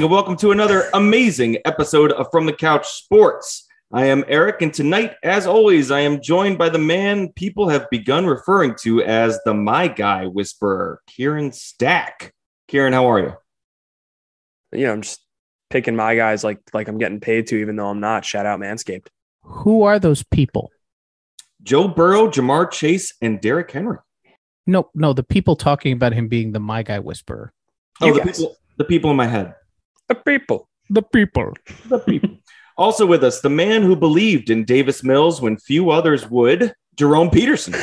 evening, and welcome to another amazing episode of From the Couch Sports. I am Eric, and tonight, as always, I am joined by the man people have begun referring to as the My Guy Whisperer, Kieran Stack. Kieran, how are you? You know, I'm just picking my guys like like I'm getting paid to, even though I'm not. Shout out Manscaped. Who are those people? Joe Burrow, Ja'Marr Chase, and Derrick Henry. No, no, the people talking about him being the My Guy Whisperer. Oh, You the guys. people, the people in my head. The people. The people. The people. also with us, the man who believed in Davis Mills when few others would, Jerome Peterson.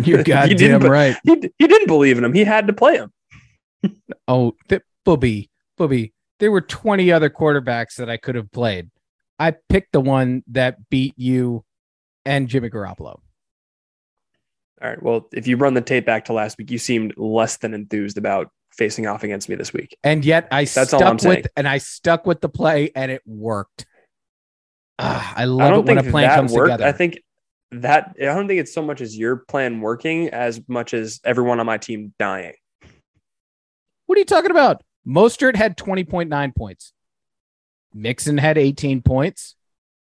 You're He goddamn didn't right. He, he didn't believe in him. He had to play him. Oh, th- Booby, Booby. There were 20 other quarterbacks that I could have played. I picked the one that beat you and Jimmy Garoppolo. All right. Well, if you run the tape back to last week, you seemed less than enthused about facing off against me this week. And yet I That's stuck all I'm saying. with and I stuck with the play and it worked. Ah, I I love don't it when think a plan that comes worked. together. I think that I don't think it's so much as your plan working as much as everyone on my team dying. What are you talking about? Mostert had 20.9 points. Mixon had 18 points.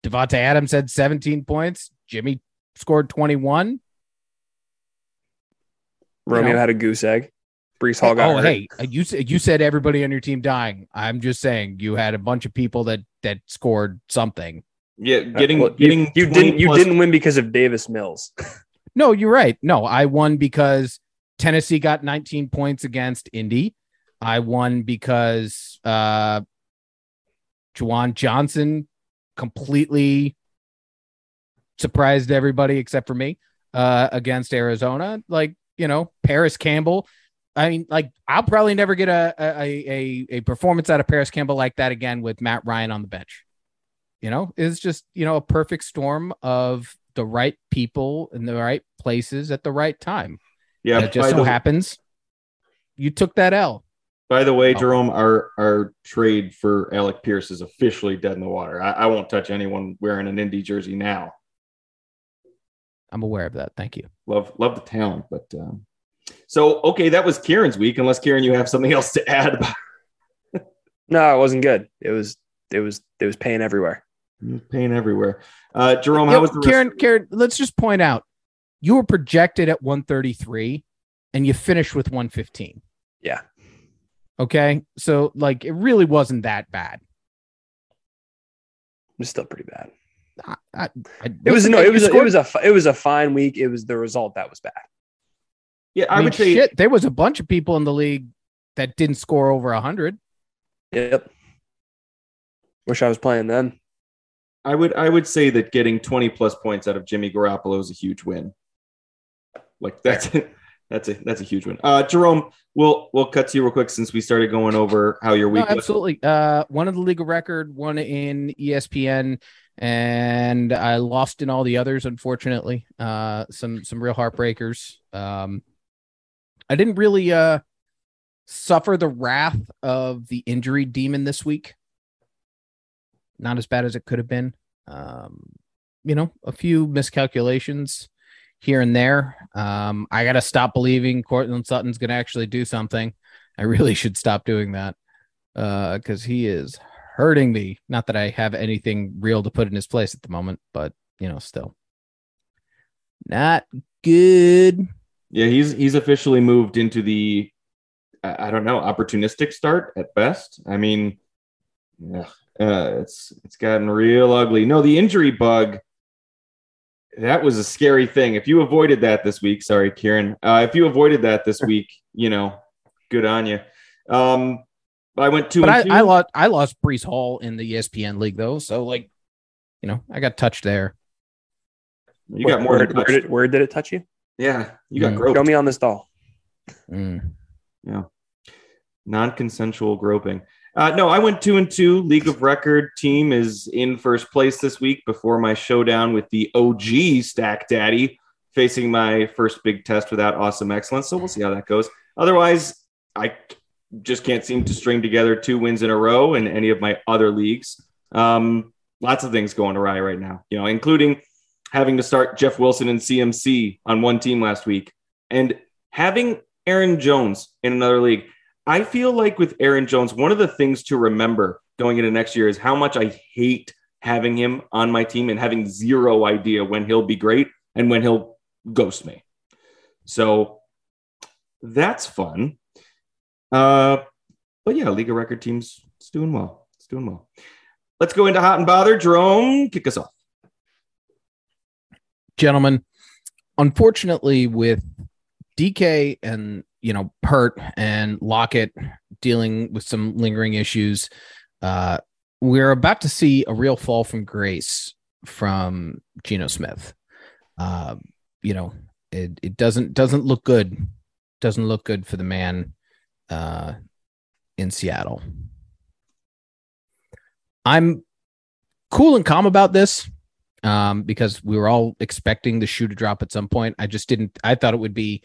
Davante Adams had 17 points. Jimmy scored 21. Romeo know. had a goose egg. Breece Hall got oh, hurt. hey, you said you said everybody on your team dying. I'm just saying you had a bunch of people that that scored something. Yeah, getting Well, you- getting you, 20 didn't you plus- didn't win because of Davis Mills. No, you're right. No, I won because Tennessee got 19 points against Indy. I won because uh Juwan Johnson completely surprised everybody except for me uh against Arizona. Like, you know, Parris Campbell. I mean, like, I'll probably never get a a a, a performance out of Parris Campbell like that again with Matt Ryan on the bench. You know, it's just, you know, a perfect storm of the right people in the right places at the right time. Yeah, And it just so the- happens you took that L. By the way, Oh. Jerome, our our trade for Alec Pierce is officially dead in the water. I, I won't touch anyone wearing an Indy jersey now. I'm aware of that. Thank you. Love love the talent, but um, so okay, that was Kieran's week. Unless Kieran, you have something else to add about No, it wasn't good. It was it was it was pain everywhere. pain everywhere. Uh, Jerome, Yo, how was the rest- Karen? Karen, let's just point out you were projected at 133 and you finished with 115. Yeah. Okay. So, like, it really wasn't that bad. It was still pretty bad. I, I, I- It was no, it was a, it was a it was a fine week. It was the result that was bad. Yeah, I, I mean, would say shit. There was a bunch of people in the league that didn't score over 100. Yep. Wish I was playing then. I would I would say that getting 20 plus points out of Jimmy Garoppolo is a huge win. Like that's that's a that's a huge win. Uh, Jerome, we'll we'll cut to you real quick since we started going over how your No, week was. absolutely. Uh, one in the league of record, one in ESPN, and I lost in all the others. Unfortunately, uh, some some real heartbreakers. Um, I didn't really uh suffer the wrath of the injury demon this week. Not as bad as it could have been. Um, you know, a few miscalculations here and there. Um, I got to stop believing Courtland Sutton's going to actually do something. I really should stop doing that uh because he is hurting me not that i have anything real to put in his place at the moment but you know still not good Yeah, he's he's officially moved into the I I don't know opportunistic start at best. I mean, yeah, uh, it's it's gotten real ugly. No, the injury bug. That was a scary thing. If you avoided that this week, sorry, Kieran. Uh, if you avoided that this week, you know, good on you. Um, I went two but and I, two. I lost i lost Breece hall in the espn league though so like you know i got touched there you got Where- more Where, where, did, where did it touch you? Yeah, you got Mm. groped. Show me on this doll. Mm. non-consensual groping. Uh, no, I went two and two. League of Record team is in first place this week before my showdown with the OG Stack Daddy, facing my first big test without awesome excellence. So we'll see how that goes. Otherwise, I just can't seem to string together two wins in a row in any of my other leagues. Um, lots of things going awry right now, you know, including having to start Jeff Wilson and CMC on one team last week and having Aaron Jones in another league. I feel like with Aaron Jones, one of the things to remember going into next year is how much I hate having him on my team and having zero idea when he'll be great and when he'll ghost me. So that's fun. Uh, but yeah, League of Record teams, it's doing well. It's doing well. Let's go into hot and bother. Jerome, kick us off. Gentlemen, unfortunately, with DK and you know Pert and Lockett dealing with some lingering issues, uh, we're about to see a real fall from grace from Geno Smith. Uh, you know, it, it doesn't doesn't look good. Doesn't look good for the man uh, in Seattle. I'm cool and calm about this um, because we were all expecting the shoe to drop at some point. I just didn't. I thought it would be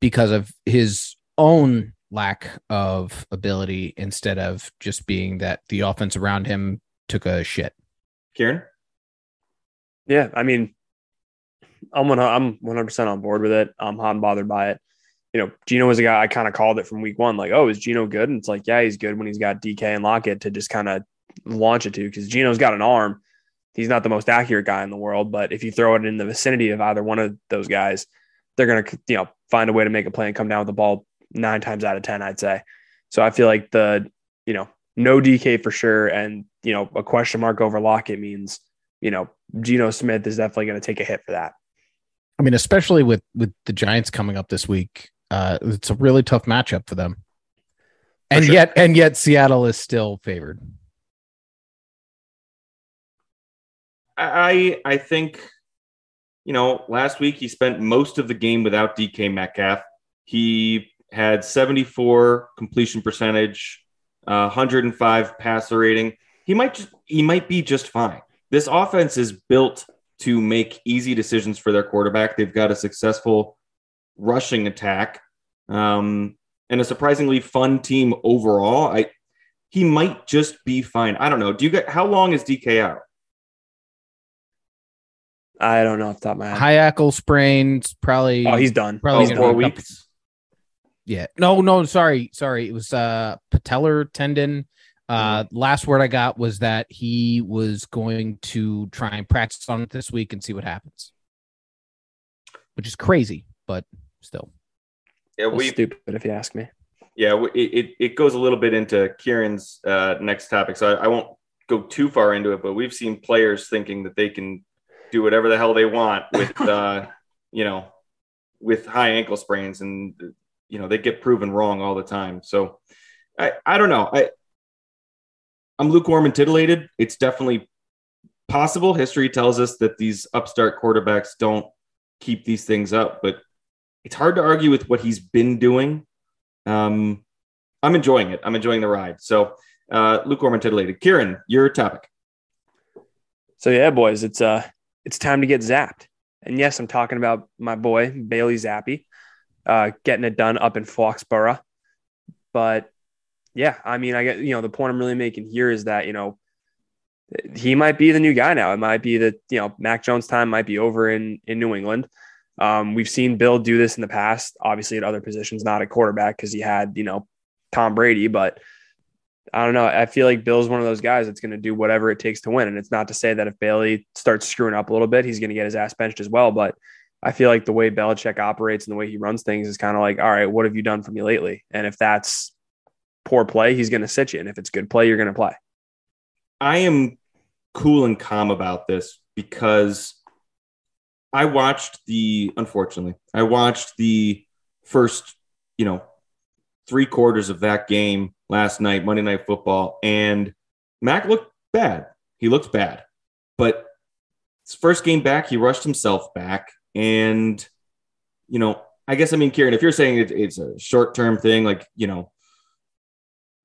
because of his own lack of ability instead of just being that the offense around him took a shit. Kieran? Yeah, I mean, I'm one, I'm 100 percent on board with it. I'm hot and bothered by it. You know, Geno was a guy I kind of called it from week one, like, oh, is Geno good? And it's like, yeah, he's good when he's got DK and Lockett to just kind of launch it to because Geno's got an arm. He's not the most accurate guy in the world, but if you throw it in the vicinity of either one of those guys, they're gonna you know find a way to make a play and come down with the ball nine times out of ten, I'd say. So I feel like the you know no DK for sure, and you know a question mark over Lockett means you know Geno Smith is definitely going to take a hit for that. I mean, especially with with the Giants coming up this week, uh, it's a really tough matchup for them. For and sure. yet, and yet, Seattle is still favored. I I think you know last week he spent most of the game without DK Metcalf. He had 74 completion percentage, uh, 105 passer rating. He might just he might be just fine. This offense is built to make easy decisions for their quarterback. They've got a successful rushing attack um, and a surprisingly fun team overall. I he might just be fine. I don't know. Do you get how long is DK out? I don't know off the top of my head. High ankle sprains, probably. Oh, he's done. Probably oh, four weeks. Yeah. No, no, sorry. Sorry. It was uh patellar tendon. Uh last word I got was that he was going to try and practice on it this week and see what happens. Which is crazy, but still. Yeah, we stupid if you ask me. Yeah, it, it, it goes a little bit into Kieran's uh, next topic, so I, I won't go too far into it. But we've seen players thinking that they can do whatever the hell they want with, uh, you know, with high ankle sprains, and you know they get proven wrong all the time. So I I don't know. I I'm lukewarm and titillated. It's definitely possible. History tells us that these upstart quarterbacks don't keep these things up, but it's hard to argue with what he's been doing. Um, I'm enjoying it. I'm enjoying the ride. So, uh, lukewarm and titillated. Kieran, your topic. So yeah, boys, it's uh, it's time to get zapped. And yes, I'm talking about my boy Bailey Zappe uh, getting it done up in Foxborough. But yeah, I mean, I get, you know, the point I'm really making here is that, you know, he might be the new guy now. It might be that, you know, Mac Jones time might be over in, in New England. Um, we've seen Bill do this in the past, obviously at other positions, not at quarterback because he had, you know, Tom Brady, but I don't know. I feel like Bill's one of those guys that's going to do whatever it takes to win. And it's not to say that if Bailey starts screwing up a little bit, he's going to get his ass benched as well. But I feel like the way Belichick operates and the way he runs things is kind of like, all right, what have you done for me lately? And if that's poor play, he's going to sit you. And if it's good play, you're going to play. I am cool and calm about this because I watched the, unfortunately, I watched the first, you know, three quarters of that game last night, Monday Night Football, and Mac looked bad. He looked bad. But his first game back, he rushed himself back. And, you know, I guess, I mean, Kieran, if you're saying it, it's a short term thing, like, you know,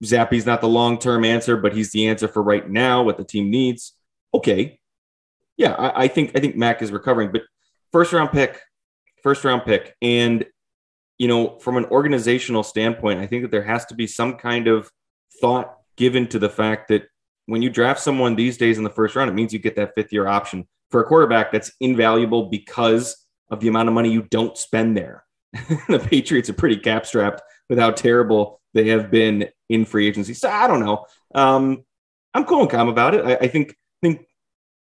Zappe's not the long term answer, but he's the answer for right now, what the team needs. Okay. Yeah, I, I think I think Mac is recovering, but first round pick, first round pick. And, you know, from an organizational standpoint, I think that there has to be some kind of thought given to the fact that when you draft someone these days in the first round, it means you get that fifth year option for a quarterback that's invaluable because of the amount of money you don't spend there. the Patriots are pretty cap strapped with how terrible they have been in free agency. So I don't know. Um, I'm cool and calm about it. I, I think think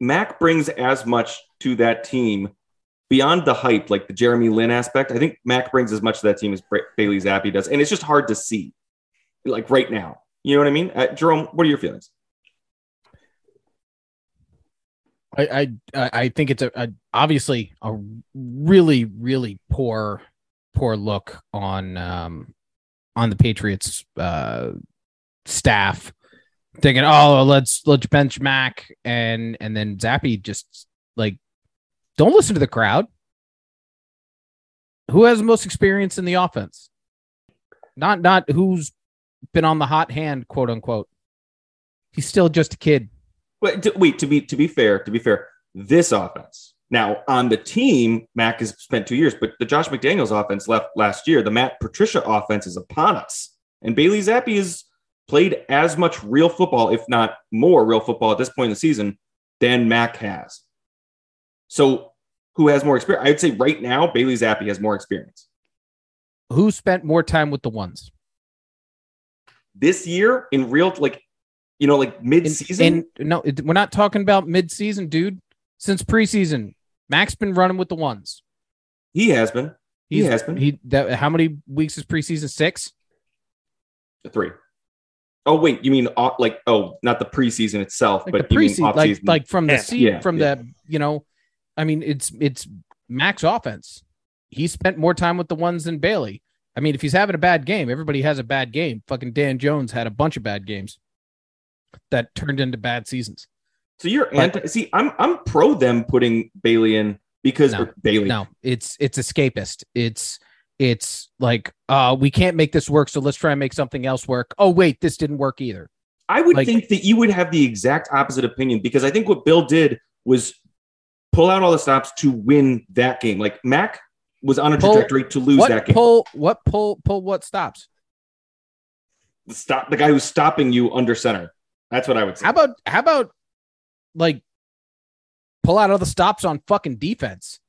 Mac brings as much to that team beyond the hype, like the Jeremy Lin aspect. I think Mac brings as much to that team as Bailey Zappe does, and it's just hard to see, like right now. You know what I mean, uh, Jerome? What are your feelings? I I, I think it's a, a obviously a really really poor poor look on um on the Patriots uh staff thinking oh let's let's bench Mac and and then Zappe just like don't listen to the crowd. Who has the most experience in the offense? Not not who's been on the hot hand, quote unquote. He's still just a kid. Wait, to, wait, to be to be fair, to be fair, this offense now on the team, Mac has spent two years, but the Josh McDaniels offense left last year. The Matt Patricia offense is upon us, and Bailey Zappe has played as much real football, if not more real football at this point in the season, than Mac has. So, who has more experience? I would say right now, Bailey Zappe has more experience. Who spent more time with the ones this year in real like you know, like mid-season. no, it, we're not talking about mid-season, dude. Since preseason, Mac's been running with the ones. He has been. He He's, has been. He that, how many weeks is preseason? Six. Three. Oh wait, you mean uh, like oh, not the preseason itself, like but the preseason, like like from the Yeah. seat, Yeah, from yeah. the you know, I mean, it's it's Mac's offense. He spent more time with the ones than Bailey. I mean, if he's having a bad game, everybody has a bad game. Fucking Dan Jones had a bunch of bad games that turned into bad seasons. So you're But- anti. See, I'm I'm pro them putting Bailey in because No, Bailey. No, it's it's escapist. It's it's like uh we can't make this work, so let's try and make something else work. Oh wait, this didn't work either. I would Like- think that you would have the exact opposite opinion because I think what Bill did was pull out all the stops to win that game. Like Mac was on a Pull- trajectory to lose what that game. pull? What pull? Pull? What stops? Stop the guy who's stopping you under center. That's what I would say. How about how about like pull out all the stops on fucking defense?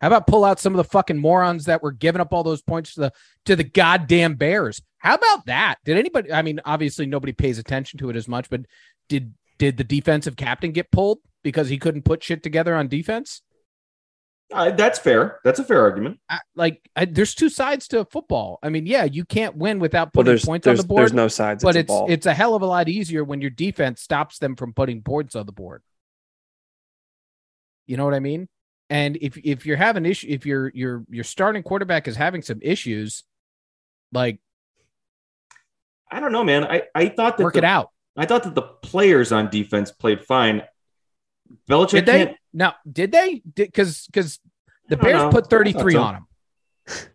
How about pull out some of the fucking morons that were giving up all those points to the to the goddamn Bears? How about that? Did anybody? I mean, obviously nobody pays attention to it as much, but did did the defensive captain get pulled because he couldn't put shit together on defense? Uh, that's fair. That's a fair argument. I, like, I, there's two sides to football. I mean, yeah, you can't win without Well, putting there's points on the board. there's no sides. but it's, a it's it's a hell of a lot easier when your defense stops them from putting points on the board. You know what I mean? And if if you're having issue, if your your your starting quarterback is having some issues, like I don't know, man. I, I thought that work the, it out. I thought that the players on defense played fine. Belichick Did they? Now, did they? Because because the Bears know. put 33 so. on them.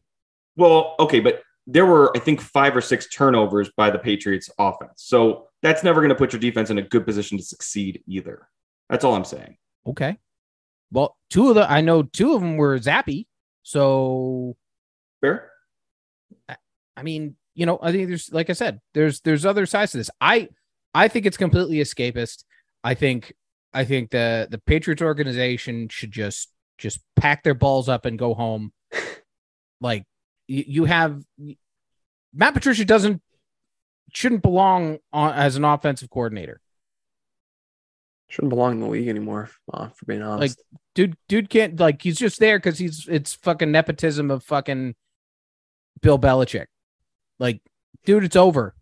Well, okay, but there were I think five or six turnovers by the Patriots offense. So that's never going to put your defense in a good position to succeed either. That's all I'm saying. Okay. Well, two of the I know two of them were Zappe. So Fair? I mean, you know, I think there's like I said, there's there's other sides to this. I I think it's completely escapist. I think I think the the Patriots organization should just just pack their balls up and go home. like you, you have Matt Patricia doesn't shouldn't belong on as an offensive coordinator. shouldn't belong in the league anymore. Uh, for being honest, like Dude, dude can't like he's just there because he's it's fucking nepotism of fucking Bill Belichick. Like, dude, it's over.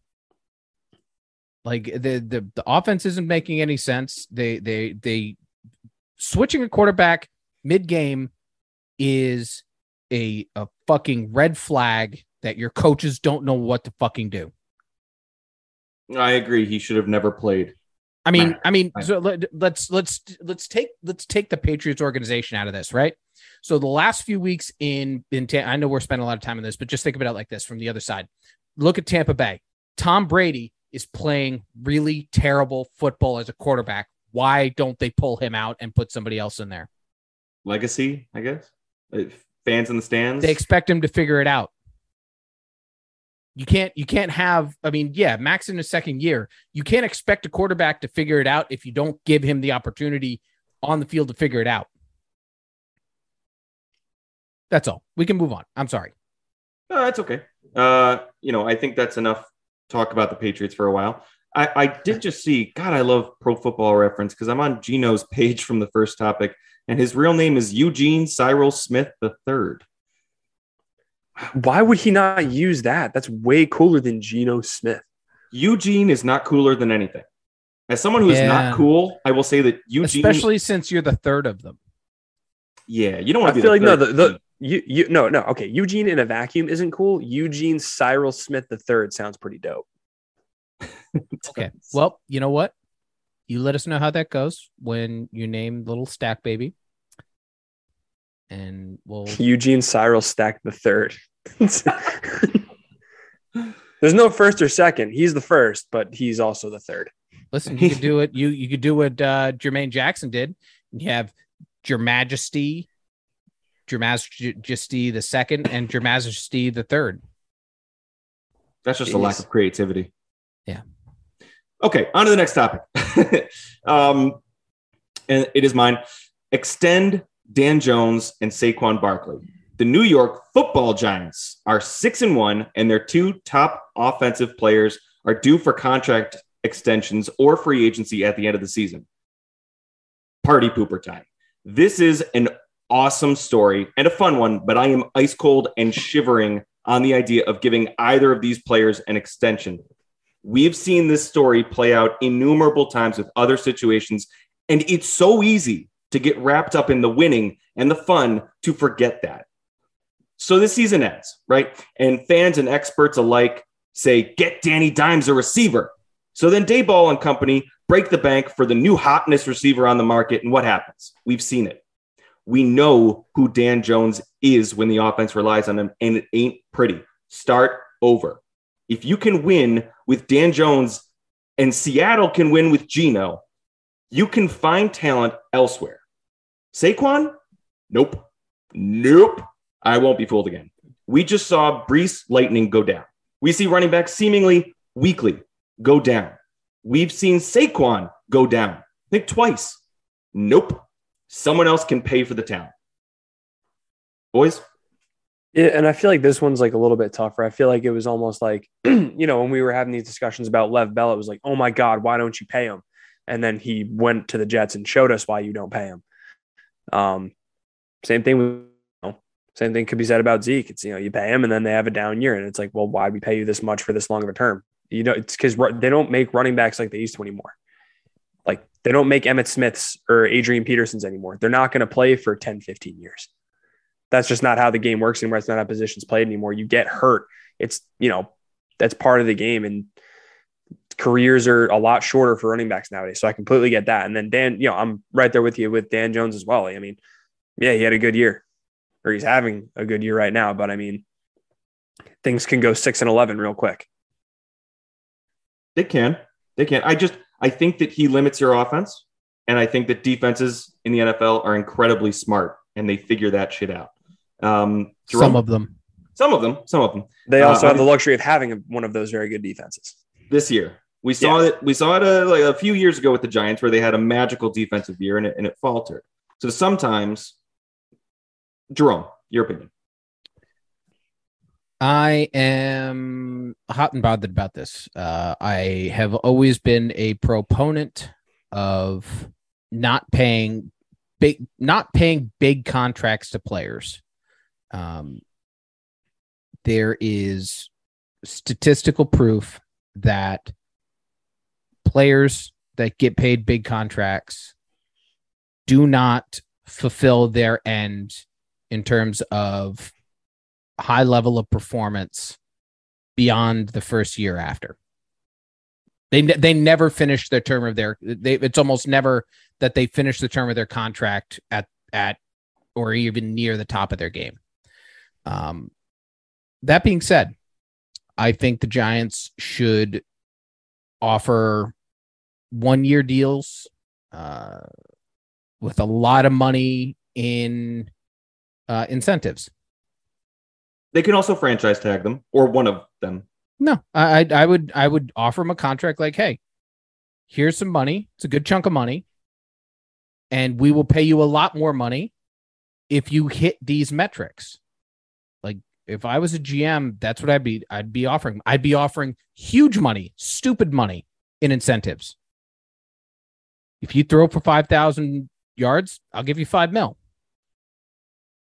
Like the the the offense isn't making any sense. They they they switching a quarterback mid game is a a fucking red flag that your coaches don't know what to fucking do. I agree. He should have never played. I mean, I mean, so let, let's let's let's take let's take the Patriots organization out of this, right? So the last few weeks in in I know we're spending a lot of time on this, but just think about it like this from the other side. Look at Tampa Bay. Tom Brady is playing really terrible football as a quarterback. Why don't they pull him out and put somebody else in there? Legacy, I guess. Fans in the stands. They expect him to figure it out. You can't you can't have I mean, yeah, Max in his second year. You can't expect a quarterback to figure it out if you don't give him the opportunity on the field to figure it out. That's all. We can move on. I'm sorry. That's okay. Uh, you know, I think that's enough talk about the Patriots for a while. I, I did just see, God, I love pro football reference because I'm on Geno's page from the first topic, and his real name is Eugene Cyril Smith III. Why would he not use that? That's way cooler than Geno Smith. Eugene is not cooler than anything. As someone who is Yeah. not cool, I will say that Eugene. Especially since you're the third of them. yeah, you don't want to be. feel like the no, the, the you you no no okay. Eugene in a vacuum isn't cool. Eugene Cyril Smith the third sounds pretty dope. Okay. Well, you know what? You let us know how that goes when you name little stack baby. And we'll Eugene Cyril Stack the third. There's no first or second. He's the first, but he's also the third. listen, you could do it. You you could do what uh Jermaine Jackson did. You have Your Majesty, Your Majesty the second, and Your Majesty the third. That's just a lack of creativity. Yeah. Okay, on to the next topic. um, and it is mine. Extend Dan Jones and Saquon Barkley. The New York Football Giants are six and one, and their two top offensive players are due for contract extensions or free agency at the end of the season. Party pooper time. This is an awesome story and a fun one, but I am ice cold and shivering on the idea of giving either of these players an extension. We've seen this story play out innumerable times with other situations, and it's so easy to get wrapped up in the winning and the fun to forget that. So this season ends, right? And fans and experts alike say, get Danny Dimes a receiver. So then Daboll and company break the bank for the new hotness receiver on the market. And what happens? We've seen it. We know who Dan Jones is when the offense relies on him, and it ain't pretty. Start over. If you can win with Dan Jones and Seattle can win with Geno, you can find talent elsewhere. Saquon? Nope. Nope. I won't be fooled again. We just saw Breece Lightning go down. We see running backs seemingly weekly go down. We've seen Saquon go down. Think twice. Nope. Someone else can pay for the talent. Boys, Yeah, and I feel like this one's like a little bit tougher. I feel like it was almost like, you know, when we were having these discussions about Lev Bell, it was like, oh my God, why don't you pay him? And then he went to the Jets and showed us why you don't pay him. Um, same thing with, you know, same thing could be said about Zeke. It's, you know, you pay him and then they have a down year. And it's like, well, why do we pay you this much for this long of a term? You know, it's because they don't make running backs like they used to anymore. They don't make Emmitt Smiths or Adrian Petersons anymore. They're not going to play for 10, 15 years that's just not how the game works anymore. It's not how positions played anymore. You get hurt. It's, you know, that's part of the game. And careers are a lot shorter for running backs nowadays. So I completely get that. And then Dan, you know, I'm right there with you with Dan Jones as well. I mean, yeah, he had a good year or he's having a good year right now. But I mean, things can go six and 11 real quick. they can. They can. I just, I think that he limits your offense. And I think that defenses in the NFL are incredibly smart and they figure that shit out. Um, Jerome- Some of them. some of them, some of them They Uh, also have the luxury of having one of those very good defenses. this year. We saw it. We saw it uh like a few years ago with the Giants, where they had a magical defensive year and it, and it faltered. So sometimes, Jerome, your opinion. I am hot and bothered about this. Uh, I have always been a proponent of not paying big, not paying big contracts to players. Um, there is statistical proof that players that get paid big contracts do not fulfill their end in terms of high level of performance beyond the first year after. They they never finish their term of their they it's almost never that they finish the term of their contract at at or even near the top of their game. Um that being said, I think the Giants should offer one year deals uh with a lot of money in uh incentives. They can also franchise tag them or one of them. No, I I would I would offer him a contract like, hey, here's some money. It's a good chunk of money, and we will pay you a lot more money if you hit these metrics. Like if I was a GM, that's what I'd be. I'd be offering. I'd be offering huge money, stupid money in incentives. If you throw for five thousand yards, I'll give you five mil.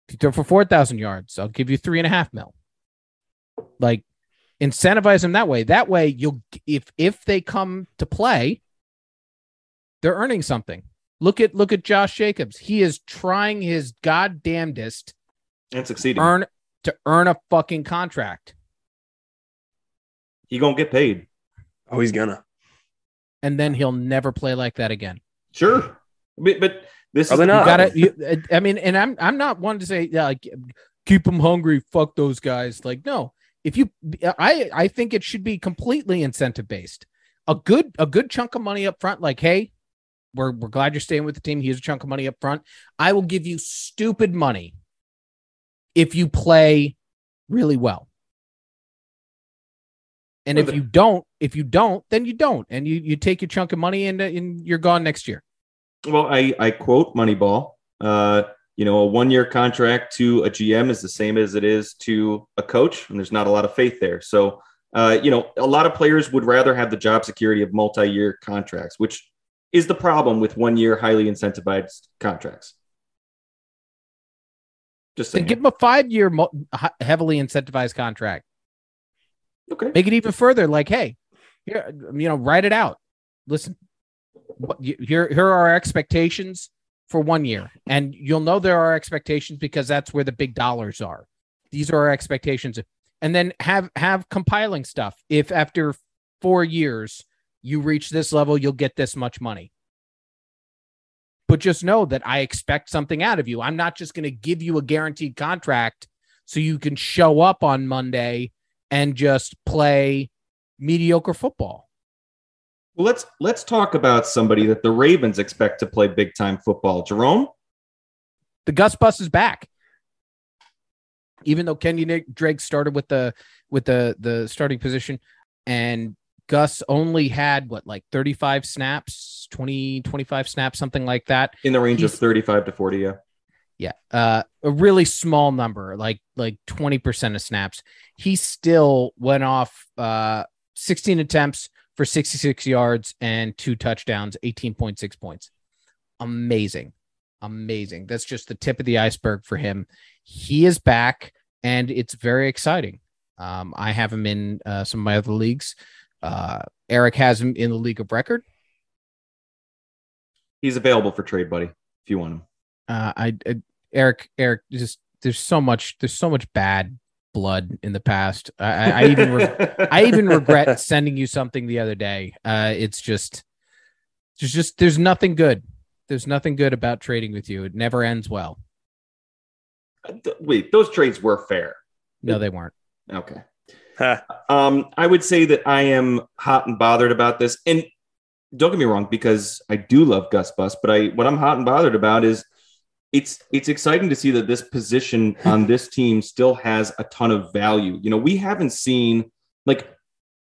If you throw for four thousand yards, I'll give you three and a half mil. Like incentivize them that way. That way, you'll if if they come to play, they're earning something. Look at look at Josh Jacobs. He is trying his goddamnedest and succeeding to earn to earn a fucking contract. He gonna get paid. Oh, he's gonna. And then he'll never play like that again. Sure, but, but this Probably is not. Gotta. You, I mean, and I'm I'm not one to say yeah, like keep them hungry. Fuck those guys. Like no, if you, I I think it should be completely incentive based. A good a good chunk of money up front. Like hey, we're we're glad you're staying with the team. Here's a chunk of money up front. I will give you stupid money if you play really well. And if you don't, if you don't, then you don't, and you you take your chunk of money and and you're gone next year. Well, I, I quote Moneyball. Uh, you know, a one year contract to a GM is the same as it is to a coach, and there's not a lot of faith there. So, uh, you know, a lot of players would rather have the job security of multi year contracts, which is the problem with one year highly incentivized contracts. Just Then saying. give him a five year heavily incentivized contract. okay. Make it even further. Like, hey, here, you know, write it out. Listen, here here are our expectations for one year, and you'll know there are expectations because that's where the big dollars are. These are our expectations, and then have have compiling stuff. If after four years you reach this level, you'll get this much money. But just know that I expect something out of you. I'm not just going to give you a guaranteed contract so you can show up on Monday and just play mediocre football. Well, let's let's talk about somebody that the Ravens expect to play big time football. Jerome. The Gus bus is back. Even though Kenny Drake started with the with the the starting position and Gus only had what like 35 snaps, 20 25 snaps something like that. in the range of 35 to 40 yeah Yeah. Uh a really small number, like like 20% of snaps. He still went off uh 16 attempts for 66 yards and two touchdowns, 18.6 points. Amazing. Amazing. That's just the tip of the iceberg for him. He is back and it's very exciting. Um, I have him in uh, some of my other leagues. Uh, Eric has him in the league of record. he's available for trade buddy if you want him uh, I, I Eric Eric just there's so much there's so much bad blood in the past. I, I, I even re- I even regret sending you something the other day. Uh, it's just there's just there's nothing good. There's nothing good about trading with you. It never ends well. Wait those trades were fair No, they weren't. okay Huh. um i would say that i am hot and bothered about this and don't get me wrong because i do love gus bus but i what i'm hot and bothered about is it's it's exciting to see that this position on this team still has a ton of value you know we haven't seen like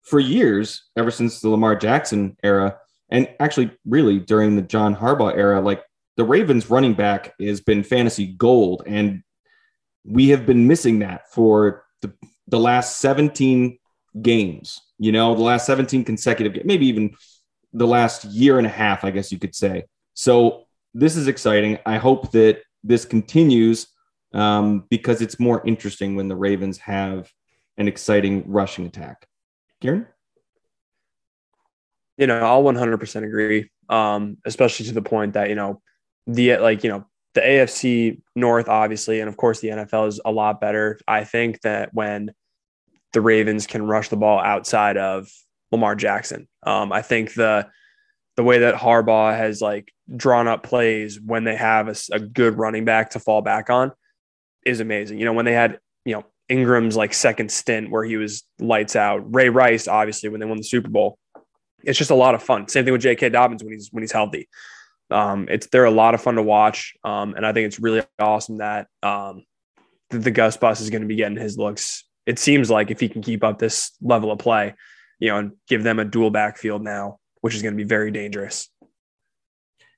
for years ever since the lamar jackson era and actually really during the john harbaugh era like the ravens running back has been fantasy gold and we have been missing that for the, the last 17 games, you know, the last 17 consecutive, maybe even the last year and a half, I guess you could say. So this is exciting. I hope that this continues um, because it's more interesting when the Ravens have an exciting rushing attack. Kieran? you know, I'll 100% agree. Um, especially to the point that, you know, the like, you know, the AFC North, obviously, and of course the NFL is a lot better. I think that when the Ravens can rush the ball outside of Lamar Jackson, um, I think the the way that Harbaugh has like drawn up plays when they have a good running back to fall back on is amazing. You know, when they had, you know, Ingram's like second stint where he was lights out, Ray Rice, obviously, when they won the Super Bowl, it's just a lot of fun. Same thing with J.K. Dobbins when he's when he's healthy. Um, it's they're a lot of fun to watch, um, and I think it's really awesome that um, the, the Gus Bus is going to be getting his looks. It seems like if he can keep up this level of play, you know, and give them a dual backfield now, which is going to be very dangerous.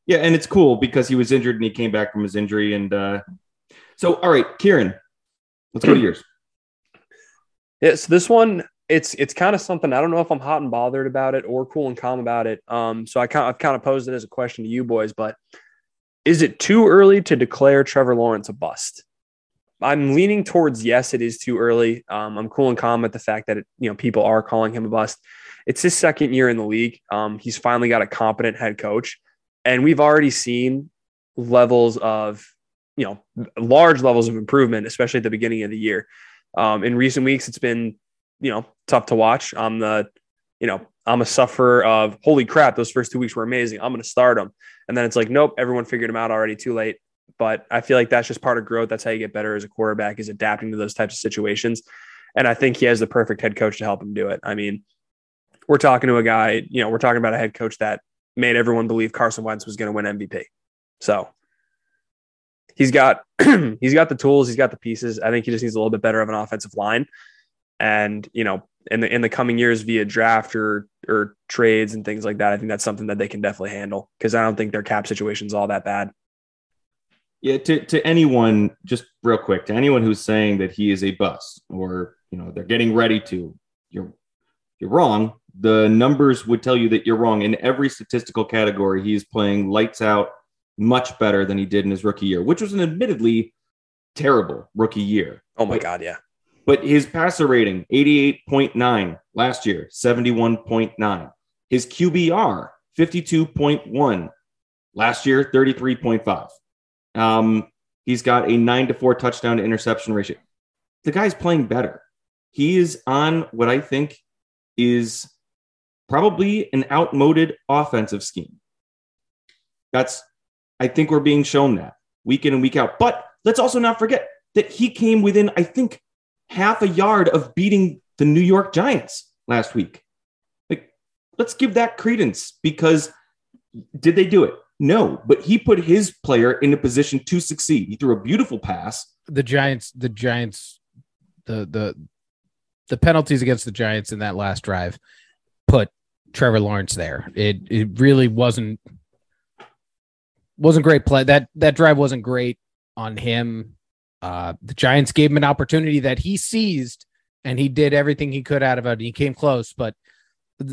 Yeah, and it's cool because he was injured and he came back from his injury. And uh, so, all right, Kieran, let's go to yours. Yeah, so this one, it's it's kind of something I don't know if I'm hot and bothered about it or cool and calm about it. Um, so I kind I've kind of posed it as a question to you boys, but is it too early to declare Trevor Lawrence a bust? I'm leaning towards yes, it is too early. Um, I'm cool and calm with the fact that it, you know people are calling him a bust. It's his second year in the league. Um, he's finally got a competent head coach, and we've already seen levels of you know large levels of improvement, especially at the beginning of the year. Um, in recent weeks, it's been you know tough to watch. I'm the you know I'm a sufferer of holy crap. Those first two weeks were amazing. I'm going to start them, and then it's like nope, everyone figured them out already. Too late. But I feel like that's just part of growth. That's how you get better as a quarterback is adapting to those types of situations. And I think he has the perfect head coach to help him do it. I mean, we're talking to a guy, you know, we're talking about a head coach that made everyone believe Carson Wentz was going to win MVP. So he's got he's got the tools, he's got the pieces. I think he just needs a little bit better of an offensive line. And, you know, in the in the coming years via draft or or trades and things like that, I think that's something that they can definitely handle because I don't think their cap situation is all that bad. Yeah, to, to anyone, just real quick, to anyone who's saying that he is a bust or you know they're getting ready to, you're you're wrong. The numbers would tell you that you're wrong. In every statistical category, he's playing lights out much better than he did in his rookie year, which was an admittedly terrible rookie year. Oh my God, yeah. But his passer rating, 88.9 last year, 71.9. His QBR, 52.1. Last year, 33.5. Um, he's got a nine to four touchdown to interception ratio. The guy's playing better. He is on what I think is probably an outmoded offensive scheme. That's, I think we're being shown that week in and week out. But let's also not forget that he came within, I think, half a yard of beating the New York Giants last week. Like, let's give that credence because did they do it? No, but he put his player in a position to succeed. He threw a beautiful pass. The Giants, the Giants, the the the penalties against the Giants in that last drive put Trevor Lawrence there. It it really wasn't wasn't great play. That that drive wasn't great on him. Uh, the Giants gave him an opportunity that he seized, and he did everything he could out of it. He came close, but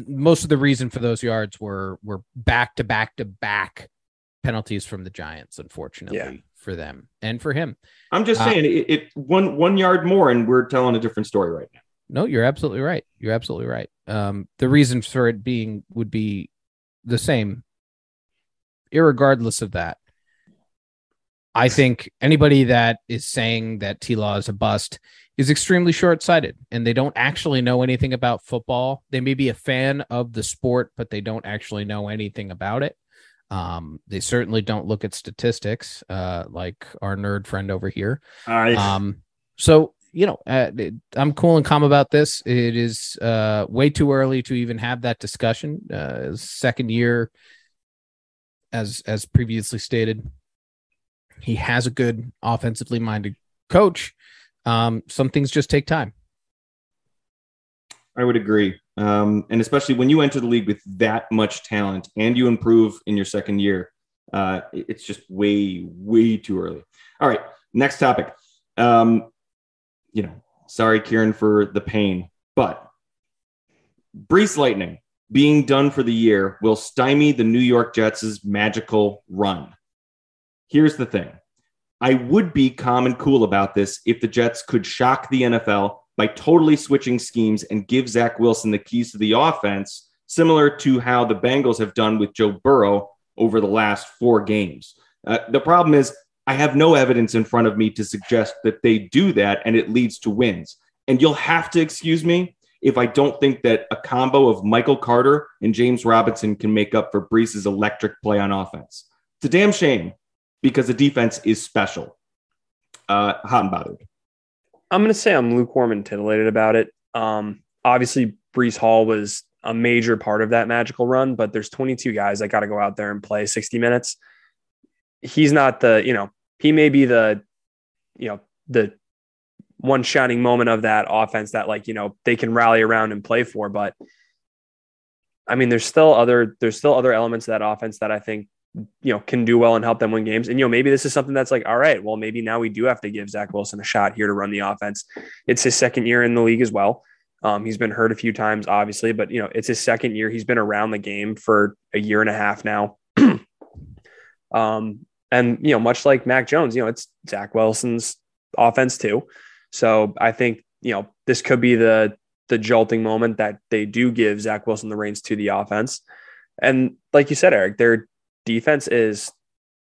most of the reason for those yards were were back to back to back penalties from the Giants, unfortunately yeah. for them and for him. I'm just uh, saying it, it, one one yard more, and we're telling a different story right now. No, you're absolutely right. You're absolutely right. Um, the reason for it being would be the same, regardless of that. I think anybody that is saying that T Law is a bust is extremely short sighted and they don't actually know anything about football. They may be a fan of the sport, but they don't actually know anything about it. Um, they certainly don't look at statistics, uh, like our nerd friend over here. Um, so you know, uh, I'm cool and calm about this. It is uh, way too early to even have that discussion. Uh, second year, as as previously stated, he has a good offensively minded coach. Um, some things just take time. I would agree. Um, and especially when you enter the league with that much talent and you improve in your second year, uh, it's just way, way too early. All right, next topic. Um, you know, sorry, Kieran, for the pain, but Breece Lightning being done for the year will stymie the New York Jets' magical run. Here's the thing I would be calm and cool about this if the Jets could shock the NFL by totally switching schemes and give Zach Wilson the keys to the offense, similar to how the Bengals have done with Joe Burrow over the last four games. Uh, the problem is, I have no evidence in front of me to suggest that they do that and it leads to wins. And you'll have to excuse me if I don't think that a combo of Michael Carter and James Robinson can make up for Breece's electric play on offense. It's a damn shame because the defense is special. Uh, hot and bothered. I'm going to say I'm lukewarm and titillated about it. Um, obviously, Breece Hall was a major part of that magical run, but there's 22 guys that got to go out there and play 60 minutes. He's not the, you know, he may be the, you know, the one shining moment of that offense that, like, you know, they can rally around and play for. But I mean, there's still other, there's still other elements of that offense that I think you know, can do well and help them win games. And, you know, maybe this is something that's like, all right, well, maybe now we do have to give Zach Wilson a shot here to run the offense. It's his second year in the league as well. Um, he's been hurt a few times, obviously, but, you know, it's his second year. He's been around the game for a year and a half now. um, and, you know, much like Mac Jones, you know, it's Zach Wilson's offense too. So I think, you know, this could be the, the jolting moment that they do give Zach Wilson the reins to the offense. And like you said, Eric, their defense is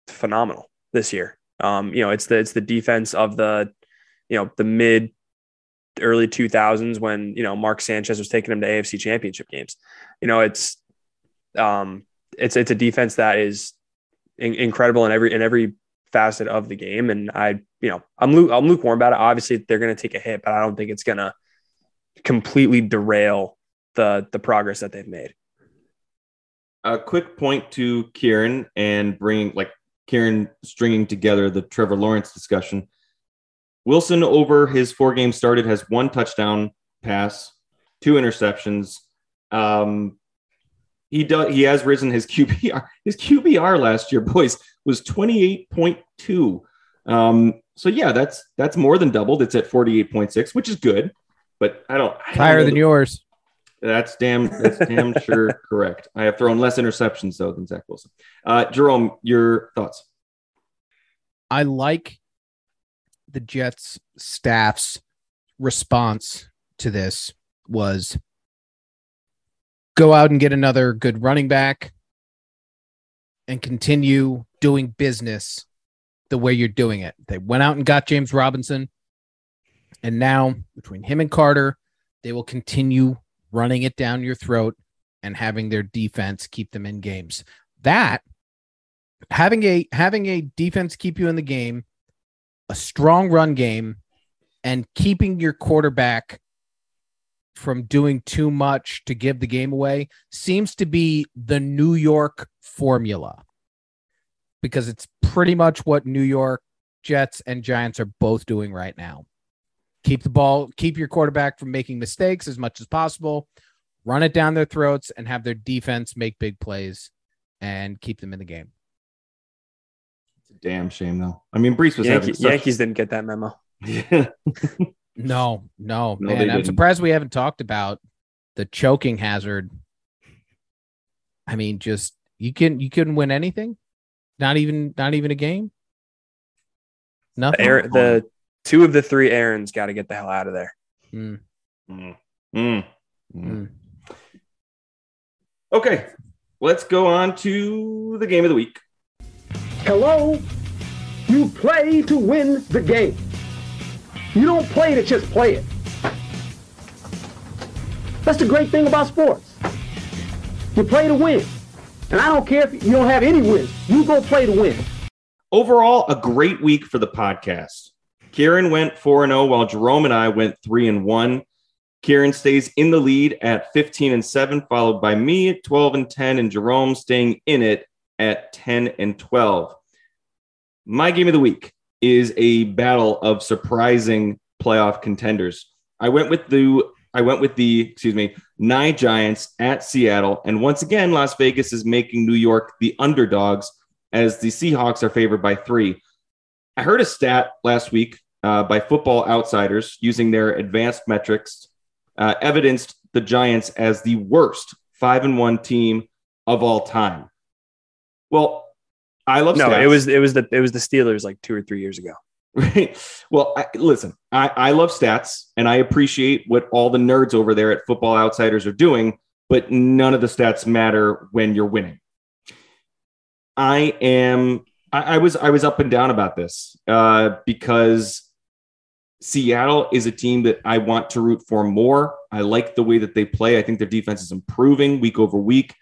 phenomenal this year. Um, you know, it's the it's the defense of the, you know, the mid early 2000s when you know Mark Sanchez was taking him to AFC Championship games. You know, it's um, it's it's a defense that is in- incredible in every in every facet of the game, and I you know I'm lu- I'm lukewarm about it. Obviously, they're going to take a hit, but I don't think it's going to completely derail the the progress that they've made. A quick point to Kieran and bringing like Kieran stringing together the Trevor Lawrence discussion. Wilson over his four games started has one touchdown pass, two interceptions. Um, he does he has risen his QBR. His QBR last year, boys, was 28.2. Um, so yeah, that's that's more than doubled. It's at 48.6, which is good but I don't. I don't Higher than yours. That's damn. That's damn sure correct. I have thrown less interceptions though than Zach Wilson. Uh, Jerome, your thoughts? I like the Jets staff's response to this was go out and get another good running back and continue doing business the way you're doing it. They went out and got James Robinson. And now, between him and Carter, they will continue running it down your throat and having their defense keep them in games. That having a having a defense keep you in the game, a strong run game, and keeping your quarterback from doing too much to give the game away seems to be the New York formula. Because it's pretty much what New York Jets and Giants are both doing right now keep the ball, keep your quarterback from making mistakes as much as possible, run it down their throats, and have their defense make big plays and keep them in the game. It's a damn shame, though. I mean, Breece was Yankee, having such... Yankees didn't get that memo. Yeah. no, no, No, man. I'm didn't. surprised we haven't talked about the choking hazard. I mean, just you can you couldn't win anything, not even not even a game. Nothing. Aaron, the two of the three Aaron's got to get the hell out of there. Mm, Mm. Mm. Mm. mm. Okay, let's go on to the game of the week. Hello? You play to win the game. You don't play to just play it. That's the great thing about sports. You play to win. And I don't care if you don't have any wins. You go play to win. Overall, a great week for the podcast. Kieran went 4 0, while Jerome and I went 3 and 1. Kieran stays in the lead at 15 and 7, followed by me at 12 and 10, and Jerome staying in it at 10 and 12. My game of the week is a battle of surprising playoff contenders. I went with the I went with the excuse me nine Giants at Seattle, and once again, Las Vegas is making New York the underdogs as the Seahawks are favored by three. I heard a stat last week uh, by Football Outsiders using their advanced metrics uh, evidenced the Giants as the worst five and one team of all time. Well, I love No, stats. it was it was the it was the Steelers like two or three years ago. Right. Well, I, listen, I, I love stats and I appreciate what all the nerds over there at Football Outsiders are doing, but none of the stats matter when you're winning. I am. I, I was. I was up and down about this uh, because Seattle is a team that I want to root for more. I like the way that they play. I think their defense is improving week over week,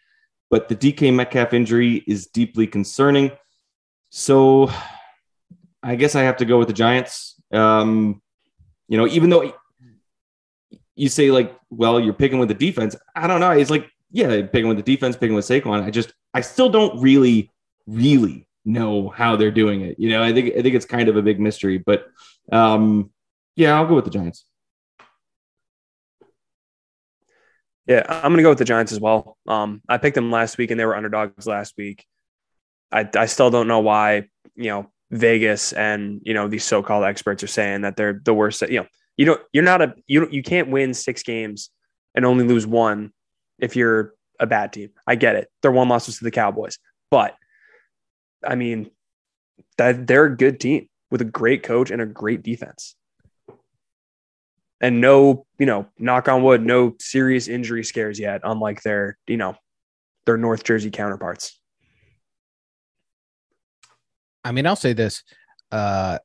but the DK Metcalf injury is deeply concerning. So I guess I have to go with the Giants. Um, you know, even though you say like, well, you're picking with the defense. I don't know. It's like, yeah, picking with the defense, picking with Saquon. I just, I still don't really, really know how they're doing it. You know, I think, I think it's kind of a big mystery. But um, yeah, I'll go with the Giants. Yeah, I'm gonna go with the Giants as well. Um, I picked them last week and they were underdogs last week. I, I still don't know why, you know, Vegas and, you know, these so-called experts are saying that they're the worst, you know, you don't, you're not a, you you can't win six games and only lose one if you're a bad team. I get it. Their one loss was to the Cowboys, but I mean, that they're a good team with a great coach and a great defense. And no, you know, knock on wood, no serious injury scares yet, unlike their, you know, their North Jersey counterparts. I mean, I'll say this. Uh,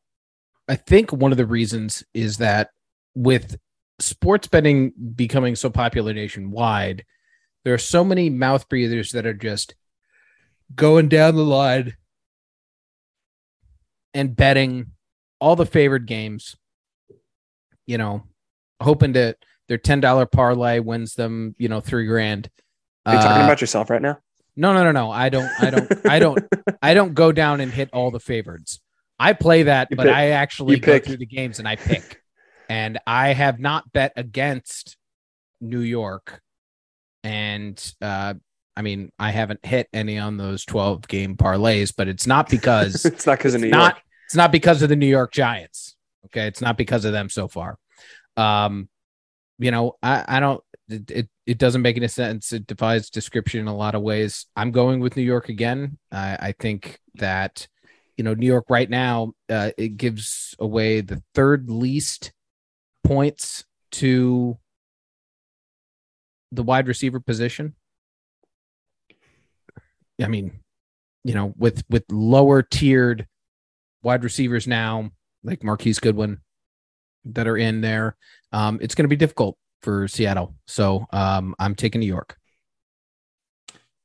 I think one of the reasons is that with sports betting becoming so popular nationwide, there are so many mouth breathers that are just going down the line and betting all the favored games, you know, hoping to their $10 parlay wins them, you know, three grand. Are you talking Uh, about yourself right now? no, no, no, no. I don't, I don't, I don't, I don't go down and hit all the favorites. I play that, You but pick. I actually You go pick. through the games and I pick. and I have not bet against New York. And uh I mean, I haven't hit any on those 12 game parlays, but it's not because it's not because of New not York. it's not because of the New York Giants. Okay, it's not because of them so far. Um, you know, I I don't it it, doesn't make any sense. It defies description in a lot of ways. I'm going with New York again. I I think that you know New York right now uh, it gives away the third least points to the wide receiver position. I mean, you know, with with lower tiered wide receivers now, like Marquise Goodwin, that are in there, um, it's going to be difficult for Seattle. So um, I'm taking New York.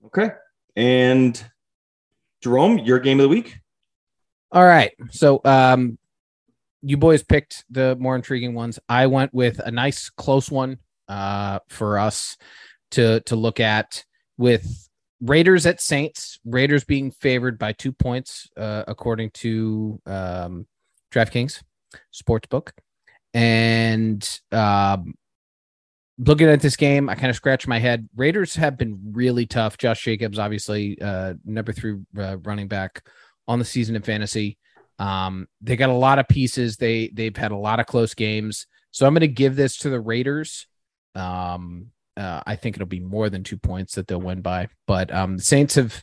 Okay. And Jerome, your game of the week? All right. So um, you boys picked the more intriguing ones. I went with a nice close one uh, for us to to look at with Raiders at Saints. Raiders being favored by two points uh, according to um, DraftKings Sportsbook. And um, looking at this game, I kind of scratch my head. Raiders have been really tough. Josh Jacobs, obviously, uh, number three uh, running back on the season in fantasy. Um, they got a lot of pieces. They they've had a lot of close games. So I'm going to give this to the Raiders. Um, uh, I think it'll be more than two points that they'll win by. But um, the Saints have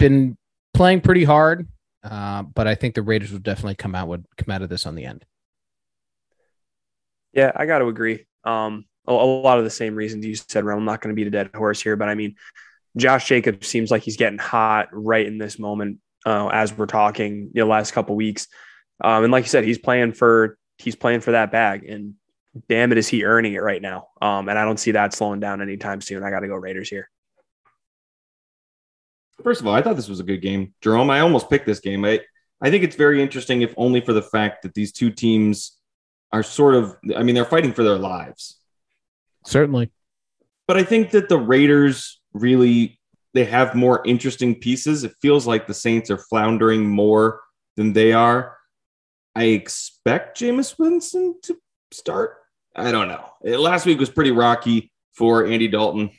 been playing pretty hard. Uh, but I think the Raiders will definitely come out would come out of this on the end. Yeah, I got to agree. Um, a, a lot of the same reasons you said, Ron. I'm not going to beat a dead horse here, but I mean, Josh Jacobs seems like he's getting hot right in this moment uh, as we're talking the last couple weeks. Um, and like you said, he's playing for he's playing for that bag, and damn it, is he earning it right now? Um, and I don't see that slowing down anytime soon. I got to go Raiders here. First of all, I thought this was a good game. Jerome, I almost picked this game. I, I think it's very interesting, if only for the fact that these two teams are sort of, I mean, they're fighting for their lives. Certainly. But I think that the Raiders really they have more interesting pieces. It feels like the Saints are floundering more than they are. I expect Jameis Winston to start. I don't know. Last week was pretty rocky for Andy Dalton.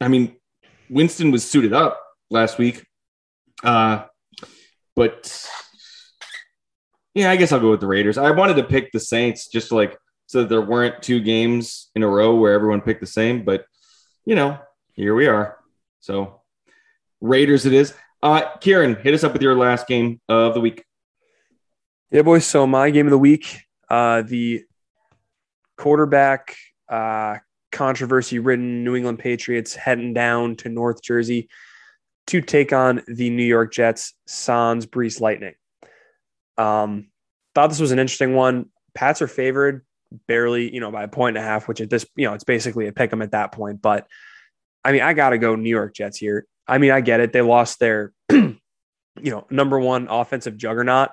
I mean, Winston was suited up last week. Uh, but yeah, I guess I'll go with the Raiders. I wanted to pick the Saints just like so that there weren't two games in a row where everyone picked the same, but you know, here we are. So Raiders it is. Uh Kieran, hit us up with your last game of the week. Yeah, boys. So my game of the week, uh, the quarterback uh, controversy-ridden New England Patriots heading down to North Jersey to take on the New York Jets Sans Breece Lightning. Um, thought this was an interesting one. Pats are favored barely, you know, by a point and a half, which at this, you know, it's basically a pick 'em at that point. But I mean, I got to go New York Jets here. I mean, I get it. They lost their, you know, number one offensive juggernaut.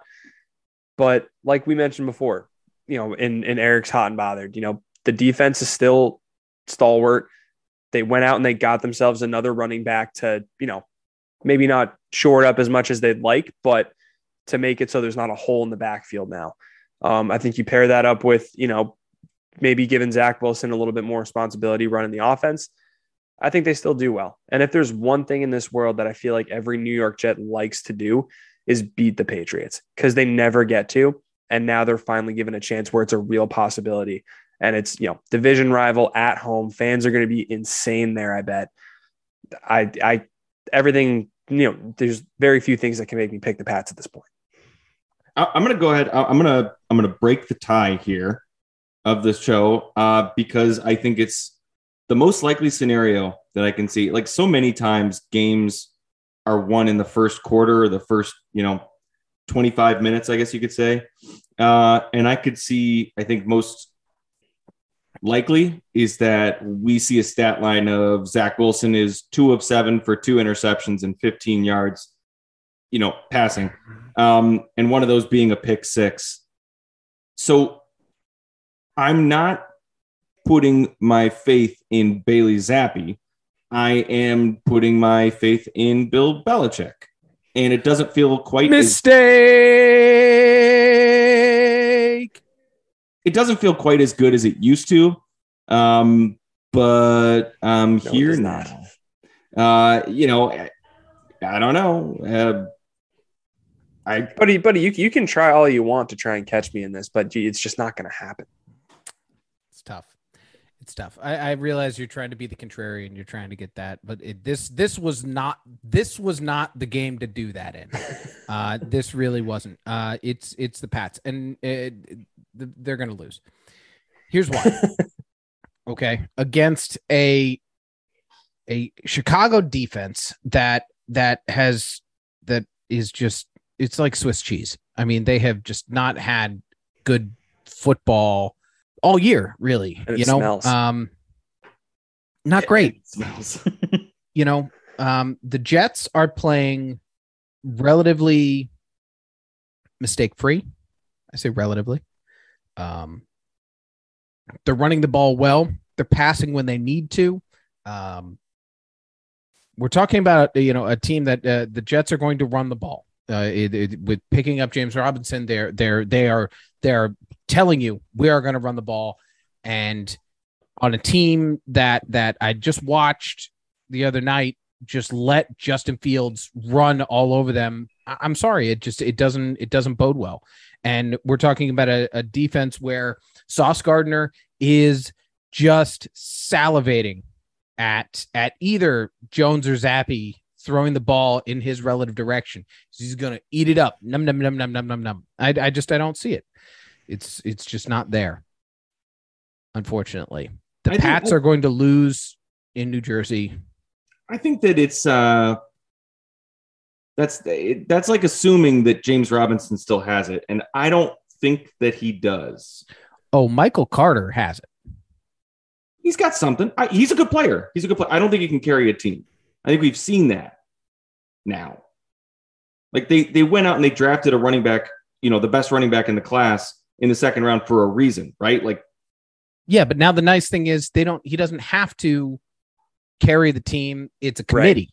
But like we mentioned before, you know, in, in Eric's hot and bothered, you know, the defense is still stalwart. They went out and they got themselves another running back to, you know, maybe not shore up as much as they'd like, but to make it so there's not a hole in the backfield now. Um, I think you pair that up with, you know, maybe giving Zach Wilson a little bit more responsibility running the offense. I think they still do well. And if there's one thing in this world that I feel like every New York Jet likes to do is beat the Patriots because they never get to. And now they're finally given a chance where it's a real possibility. And it's, you know, division rival at home. Fans are going to be insane there, I bet. I, I, everything, you know, there's very few things that can make me pick the Pats at this point. I- I'm gonna go ahead. I- I'm gonna I'm gonna break the tie here of this show uh, because I think it's the most likely scenario that I can see. Like so many times, games are won in the first quarter or the first, you know, 25 minutes, I guess you could say. Uh, and I could see. I think most likely is that we see a stat line of Zach Wilson is two of seven for two interceptions and 15 yards, you know, passing um, and one of those being a pick six. So I'm not putting my faith in Bailey Zappe. I am putting my faith in Bill Belichick. And it doesn't feel quite as, Mistake. it doesn't feel quite as good as it used to. Um, but I'm No, here now. Uh, you know, I, I don't know. Uh, I Buddy, buddy, you, you can try all you want to try and catch me in this, but it's just not going to happen. It's tough. It's tough. I, I realize you're trying to be the contrarian. You're trying to get that, but it, this this was not this was not the game to do that in. Uh, this really wasn't. Uh, it's it's the Pats, and it, they're going to lose. Here's why. okay, against a a Chicago defense that that has that is just it's like Swiss cheese. I mean, they have just not had good football all year, really. And you know, smells. um, not great. It smells. You know, um, the Jets are playing relatively mistake free. I say relatively. Um, they're running the ball well. They're passing when they need to. Um, we're talking about you know a team that uh, the Jets are going to run the ball. Uh, it, it, with picking up James Robinson, they're they're they are they're telling you we are going to run the ball, and on a team that that I just watched the other night, just let Justin Fields run all over them. I- I'm sorry, it just it doesn't it doesn't bode well. And we're talking about a, a defense where Sauce Gardner is just salivating at at either Jones or Zappe throwing the ball in his relative direction. He's gonna eat it up. Num num num num num num num. I I just I don't see it. It's it's just not there. Unfortunately, the I think- Pats are going to lose in New Jersey. I think that it's uh that's that's like assuming that James Robinson still has it, and I don't think that he does. Oh, Michael Carter has it. He's got something. I, he's a good player. He's a good player. I don't think he can carry a team. I think we've seen that now. Like they they went out and they drafted a running back, you know, the best running back in the class in the second round for a reason, right? Like Yeah, but now the nice thing is they don't. He doesn't have to carry the team. It's a committee.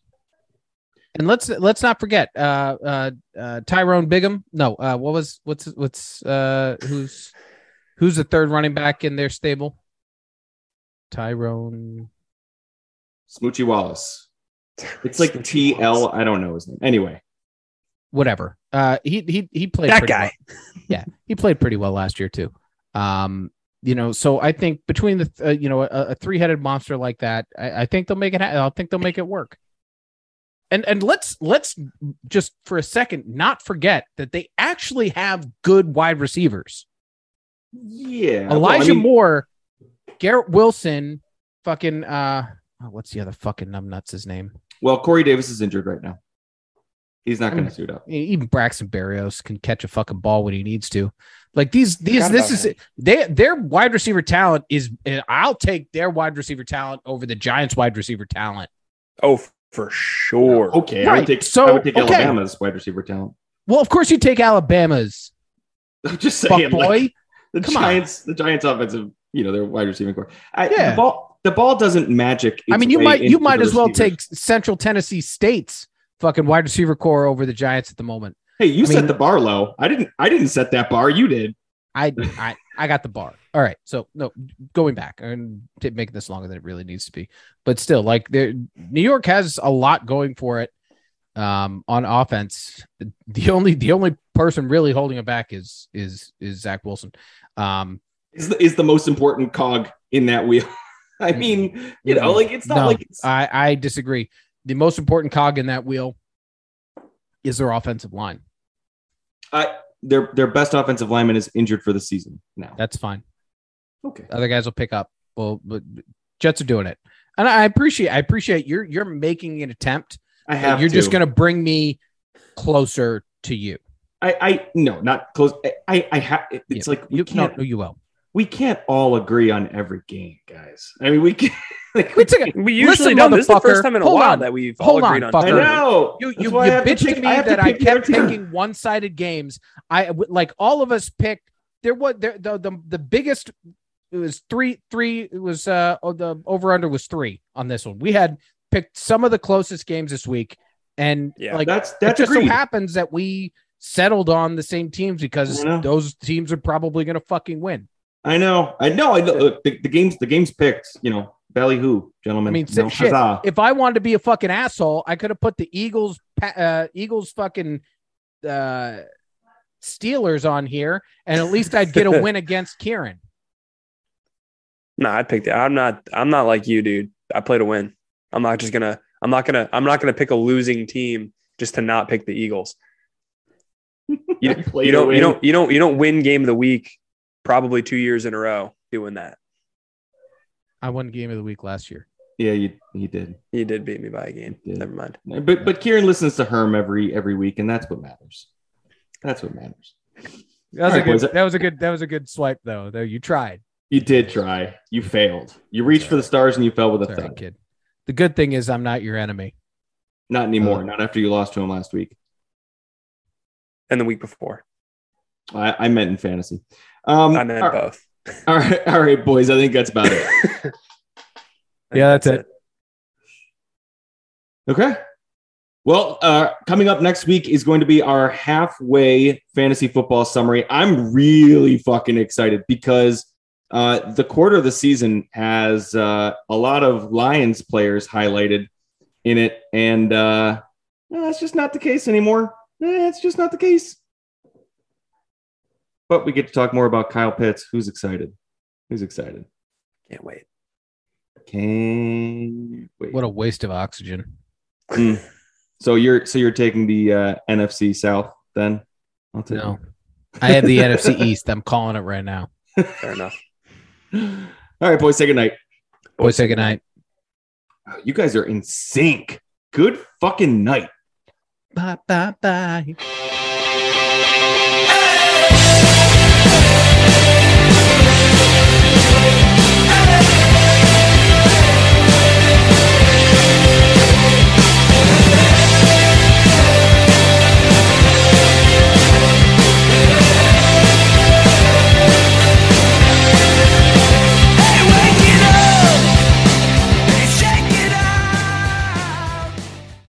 And let's let's not forget uh, uh, uh, Tyrone Bigham. No, uh, what was what's what's uh, who's who's the third running back in their stable? Tyrone. Smoochie Wallace. It's like TL. I don't know his name. Anyway, whatever. Uh, he he he played That guy. well. Yeah, he played pretty well last year too. Um, you know, so I think between the uh, you know a, a three headed monster like that, I, I think they'll make it. Ha- I think they'll make it work. And and let's let's just for a second not forget that they actually have good wide receivers. yeah. well, I Elijah mean, Moore, Garrett Wilson, fucking uh, oh, what's the other fucking numbnuts his name? Well, Corey Davis is injured right now. He's not going mean, to suit up. even Braxton Berrios can catch a fucking ball when he needs to. Like these, these, this is him. they their wide receiver talent is. I'll take their wide receiver talent over the Giants' wide receiver talent. Oh, for sure. Okay, I would take so, I would take okay. Alabama's wide receiver talent. Well, of course you take Alabama's I'm just fuck saying, boy. like, the Come on. Giants, the Giants offensive, you know, their wide receiving core. I, Yeah. the ball, the ball doesn't magic. I mean, you might you might as well take Central Tennessee State's fucking wide receiver core over the Giants at the moment. Hey, you I set mean- the bar low. I didn't. I didn't set that bar. You did. I I I got the bar. All right. So no, going back and making this longer than it really needs to be, but still, like there, New York has a lot going for it um, on offense. The only the only person really holding it back is is is Zach Wilson. Um, Is the, is the most important cog in that wheel. I mm-hmm. mean, you know, mm-hmm. like it's not no, like it's, I I disagree. The most important cog in that wheel is their offensive line. I, their their best offensive lineman is injured for the season now. That's fine. Okay. Other guys will pick up. Well, but Jets are doing it, and I appreciate I appreciate you're you're making an attempt. I have you're to. just going to bring me closer to you. I I no, not close. I I, I have it's Yeah. like we You can't no, you will. We can't all agree on every game, guys. I mean, we can like It's like, We usually Listen, don't. This is the first time in a Hold while on. that we've Hold all on, agreed on. fucker. I two. know. you That's you, you bitched to, pick- me have that I kept team. picking one-sided games. I w- like all of us picked. There was there, the the the biggest. It was three three. It was uh oh, the over under was three on this one. We had picked some of the closest games this week, and Yeah. like That's it that's just agreed. so happens that we settled on the same teams because those teams are probably going to fucking win. I know. I know. I know. Look, the, the games the games picked. You know, ballyhoo, gentlemen. I mean, You know, shit. huzzah. If I wanted to be a fucking asshole, I could have put the Eagles, uh, Eagles fucking uh, Steelers on here, and at least I'd get a win against Kieran. No, I picked it. I'm not. I'm not like you, dude. I play to win. I'm not just gonna. I'm not gonna. I'm not gonna pick a losing team just to not pick the Eagles. You, I you to don't. You don't. You don't. You don't win game of the week. Probably two years in a row doing that. I won game of the week last year. Yeah, you he did. You did beat me by a game. Never mind. But but Kieran listens to Herm every every week, and that's what matters. That's what matters. That was All a right, boys. good. That was a good. That was a good swipe, though. Though you tried. You did try. You failed. You reached for the stars and you fell with a Sorry, thud. kid. The good thing is I'm not your enemy. Not anymore. Uh, not after you lost to him last week. And the week before, I, I meant in fantasy. Um, I meant all, both. all right, all right, boys. I think that's about it. Yeah, that's it. Okay. Well, uh, coming up next week is going to be our halfway fantasy football summary. I'm really fucking excited because uh, the quarter of the season has uh, a lot of Lions players highlighted in it, and uh, no, that's just not the case anymore. Eh, it's just not the case. But we get to talk more about Kyle Pitts. Who's excited? Who's excited? Can't wait. Can't wait. What a waste of oxygen. Mm. So you're so you're taking the uh, NFC South then? I'll take No, I have the NFC East. I'm calling it right now. Fair enough. All right, boys. Say goodnight. Boys, say goodnight. You guys are in sync. Good fucking night. Bye, bye, bye.